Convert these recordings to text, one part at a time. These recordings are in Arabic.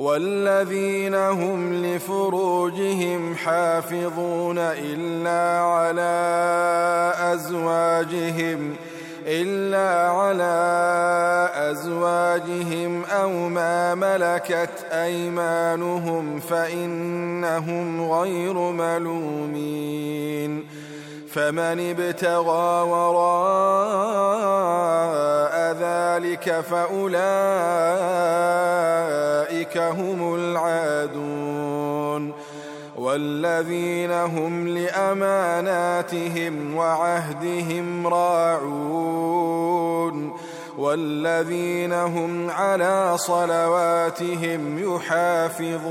والذين هم لفروجهم حافظون إلا على أزواجهم إلا على أزواجهم أو ما ملكت أيمانهم فإنهم غير ملومين. فمن ابتغى وراء ذلك فأولئك هم العادون والذين هم لأماناتهم وعهدهم راعون والذين هم على صلواتهم يحافظون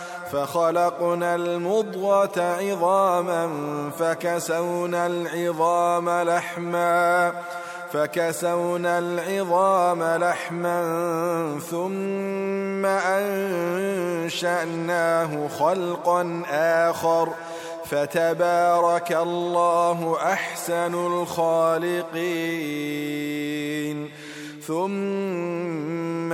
فخلقنا المضغة عظاما فكسونا العظام لحما فكسونا العظام لحما ثم أنشأناه خلقا آخر فتبارك الله أحسن الخالقين ثم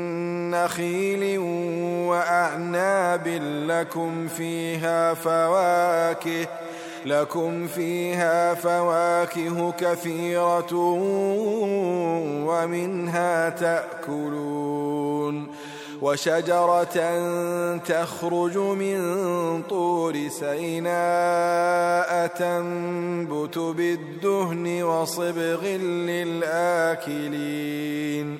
نخيل وأعناب لكم فيها فواكه لكم فيها فواكه كثيرة ومنها تأكلون. وشجرة تخرج من طور سيناء تنبت بالدهن وصبغ للآكلين.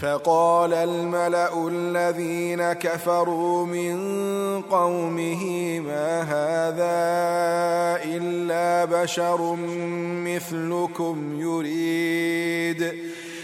فقال الملأ الذين كفروا من قومه ما هذا إلا بشر مثلكم يريد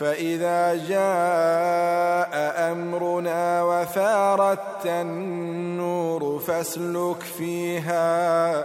فإذا جاء أمرنا وفارت النور فاسلك فيها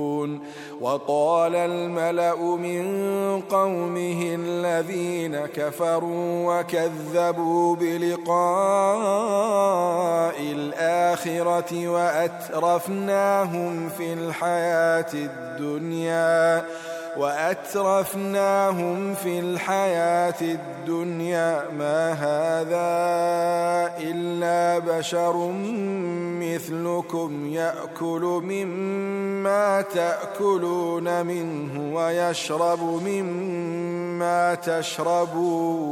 وقال الملأ من قومه الذين كفروا وكذبوا بلقاء الآخرة وأترفناهم في الحياة الدنيا وأترفناهم في الحياة الدنيا. ما هذا إلا بشر مثلكم يأكل مما تأكلون منه ويشرب مما تشربون.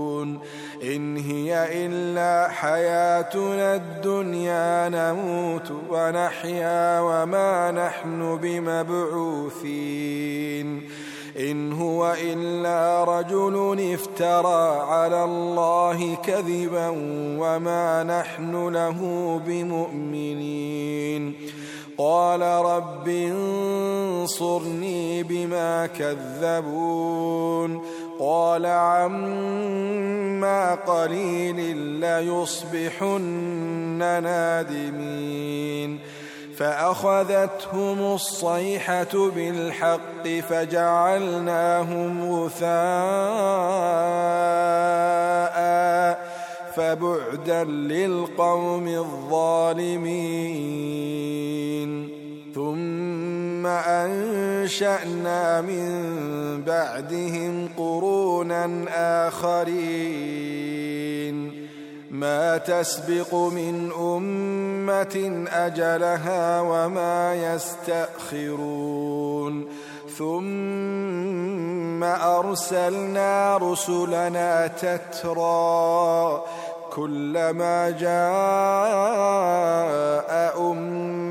إن هي إلا حياتنا الدنيا نموت ونحيا وما نحن بمبعوثين إن هو إلا رجل افترى على الله كذبا وما نحن له بمؤمنين قال رب انصرني بما كذبون قال عما قليل ليصبحن نادمين. فأخذتهم الصيحة بالحق فجعلناهم غثاء فبعدا للقوم الظالمين. ثم أنشأنا من بعدهم قرونا آخرين. ما تسبق من أمة أجلها وما يستأخرون. ثم أرسلنا رسلنا تترى. كلما جاء أمة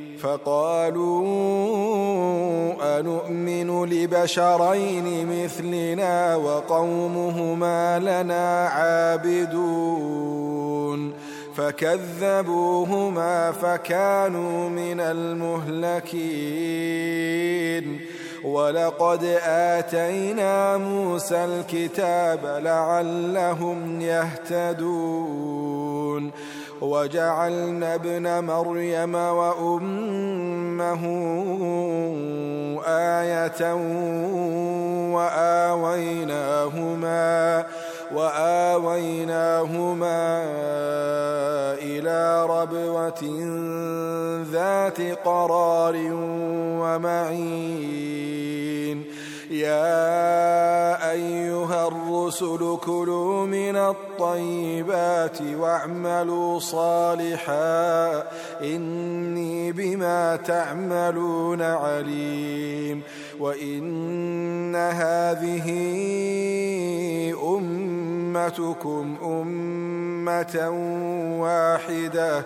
فقالوا أنؤمن لبشرين مثلنا وقومهما لنا عابدون فكذبوهما فكانوا من المهلكين ولقد آتينا موسى الكتاب لعلهم يهتدون وجعلنا ابن مريم وأمه آية وآويناهما وآويناهما إلى ربوة ذات قرار ومعين يا أيها الرسل كلوا من الطيبات واعملوا صالحا إني بما تعملون عليم وإن هذه أمتكم أمة واحدة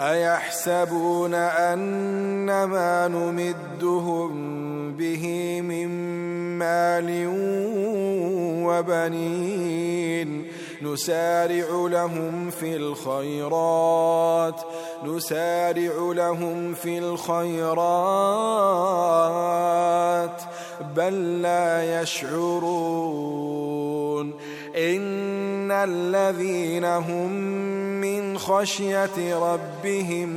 أيحسبون أن ما نمدهم به من مال وبنين؟ نسارع لهم في الخيرات نسارع لهم في الخيرات بل لا يشعرون. إن الذين هم خشية ربهم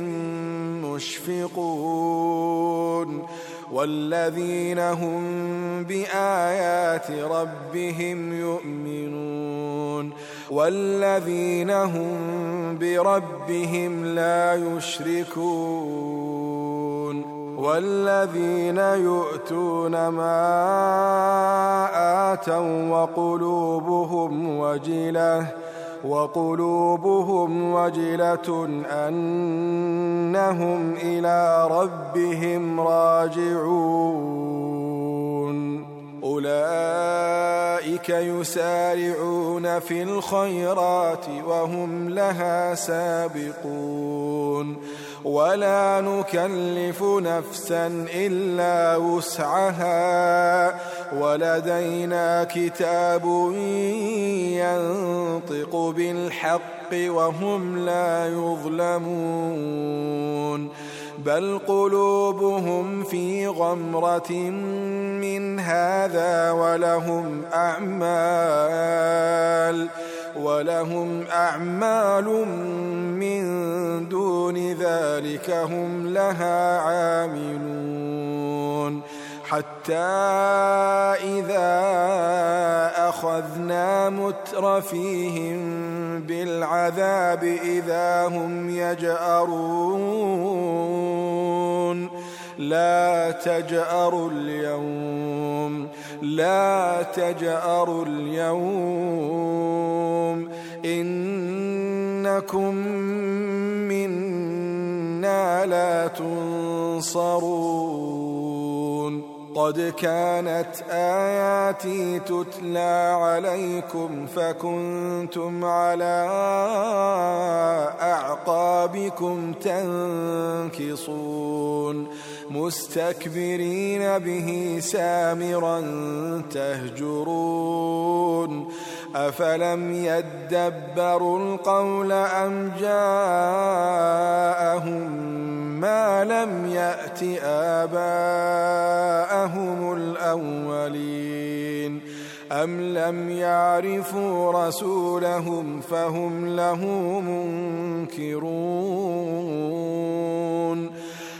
مشفقون والذين هم بآيات ربهم يؤمنون والذين هم بربهم لا يشركون والذين يؤتون ما آتوا وقلوبهم وجلة وقلوبهم وجلة أنهم إلى ربهم راجعون. أولئك يسارعون في الخيرات وهم لها سابقون. ولا نكلف نفسا إلا وسعها. ولدينا كتاب ينطق بالحق وهم لا يظلمون. بل قلوبهم في غمرة من هذا ولهم أعمال. ولهم أعمال من دون ذلك هم لها عاملون. حتى إذا أخذنا مترفيهم بالعذاب إذا هم يجأرون. لا تجأروا اليوم. لا تجأروا اليوم. إنكم منا لا تنصرون. قد كانت آياتي تتلى عليكم فكنتم على أعقابكم تنكصون. مستكبرين به سامرا تهجرون. أفلم يدبروا القول أم جاءهم ما لم يأت آباءهم الأولين؟ أم لم يعرفوا رسولهم فهم له منكرون؟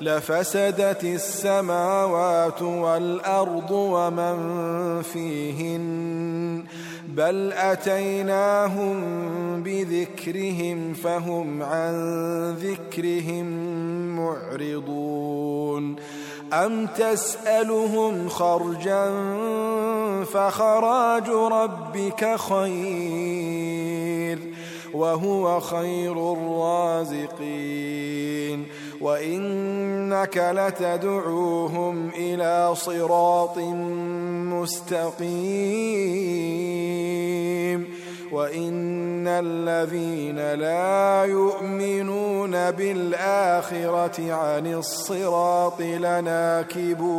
لفسدت السماوات والأرض ومن فيهن بل أتيناهم بذكرهم فهم عن ذكرهم معرضون. أم تسألهم خرجا فخراج ربك خير وهو خير الرازقين. وإنك لتدعوهم إلى صراط مستقيم وإن الذين لا يؤمنون بالآخرة عن الصراط لناكبون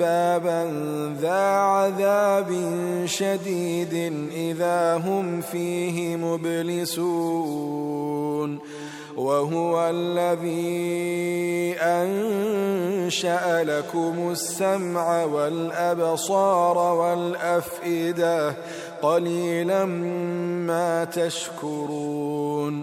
بابا ذا عذاب شديد إذا هم فيه مبلسون وهو الذي أنشأ لكم السمع والأبصار والأفئدة قليلا ما تشكرون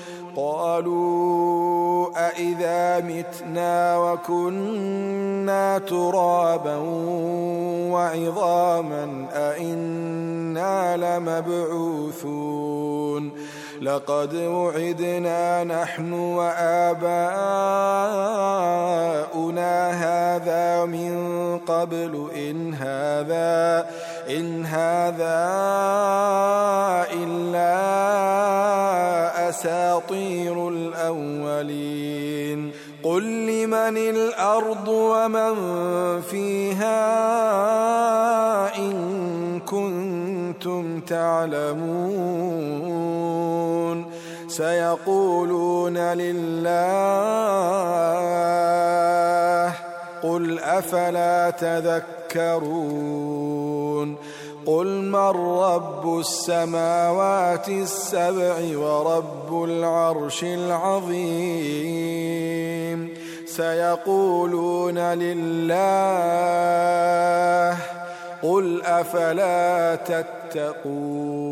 قالوا أإذا متنا وكنا ترابا وعظاما أإنا لمبعوثون لقد وعدنا نحن وآباؤنا هذا من قبل إن هذا إن هذا إلا أساطير الأولين. قل لمن الأرض ومن فيها إن كنتم تعلمون. سيقولون لله قل أفلا تذكرون قل من رب السماوات السبع ورب العرش العظيم سيقولون لله قل أفلا تتقون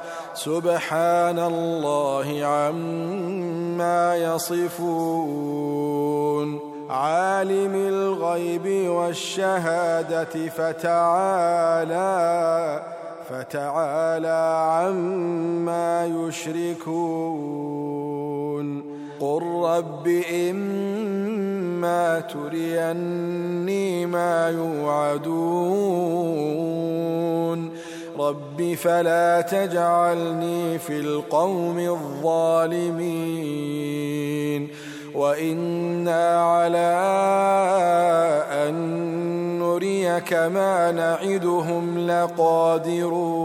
سبحان الله عما يصفون. عالم الغيب والشهادة فتعالى فتعالى عما يشركون. قل رب إما تريني ما يوعدون. رب فلا تجعلني في القوم الظالمين وإنا على أن نريك ما نعدهم لقادرون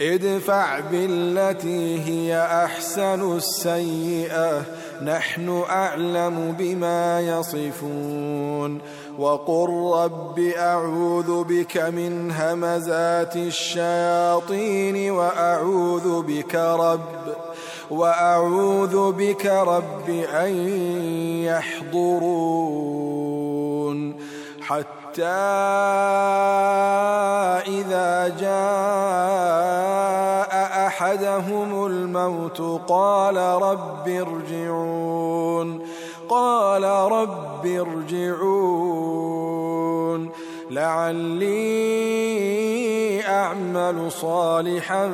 ادفع بالتي هي احسن السيئه نحن اعلم بما يصفون وقل رب اعوذ بك من همزات الشياطين واعوذ بك رب واعوذ بك رب ان يحضرون حتى إذا جاء أحدهم الموت قال رب ارجعون قال رب ارجعون لعلي أعمل صالحا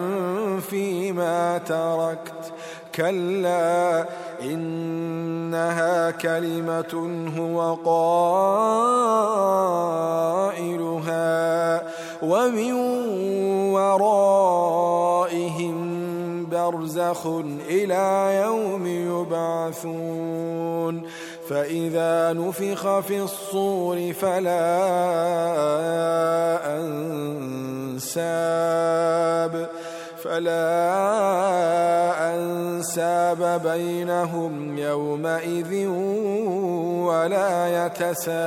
فيما تركت. كلا إنها كلمة هو قائلها ومن ورائهم برزخ إلى يوم يبعثون فإذا نفخ في الصور فلا أنساب فلا أنساب بينهم يومئذ ولا يتساءلون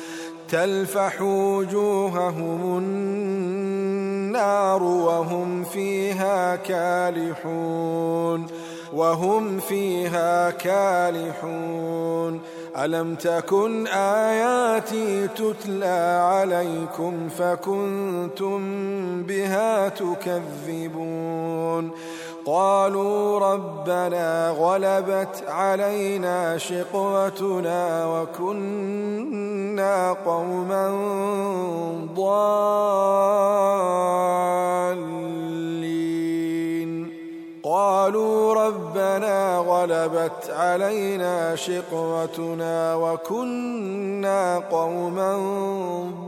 تلفح وجوههم النار وهم فيها كالحون وهم فيها كالحون. ألم تكن آياتي تتلى عليكم فكنتم بها تكذبون؟ قالوا ربنا غلبت علينا شقوتنا وكنا قوما ضالين. قالوا ربنا غلبت علينا شقوتنا وكنا قوما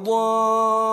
ضالين.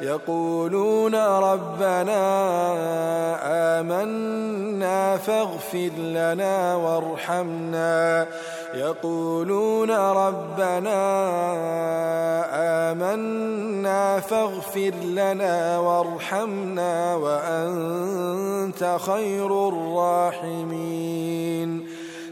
يقولون ربنا آمنا فاغفر لنا وارحمنا. يقولون ربنا آمنا فاغفر لنا وارحمنا وأنت خير الراحمين.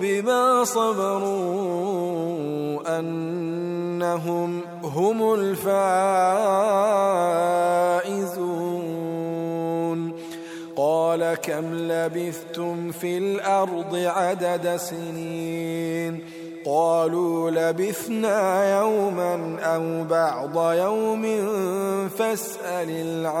بما صبروا أنهم هم الفائزون. قال كم لبثتم في الأرض عدد سنين؟ قالوا لبثنا يوما أو بعض يوم فاسأل العادين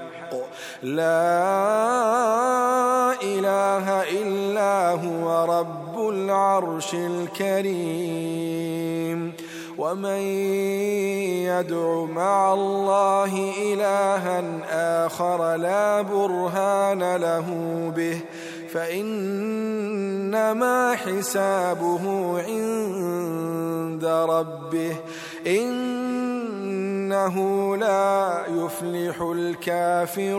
لا إله إلا هو رب العرش الكريم. ومن يدع مع الله إلها آخر لا برهان له به فإنما حسابه عند ربه. إنه لا يفلح الكافرون.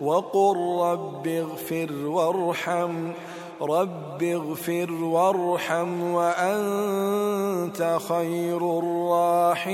وقل رب اغفر وارحم رب اغفر وارحم وأنت خير الراحمين.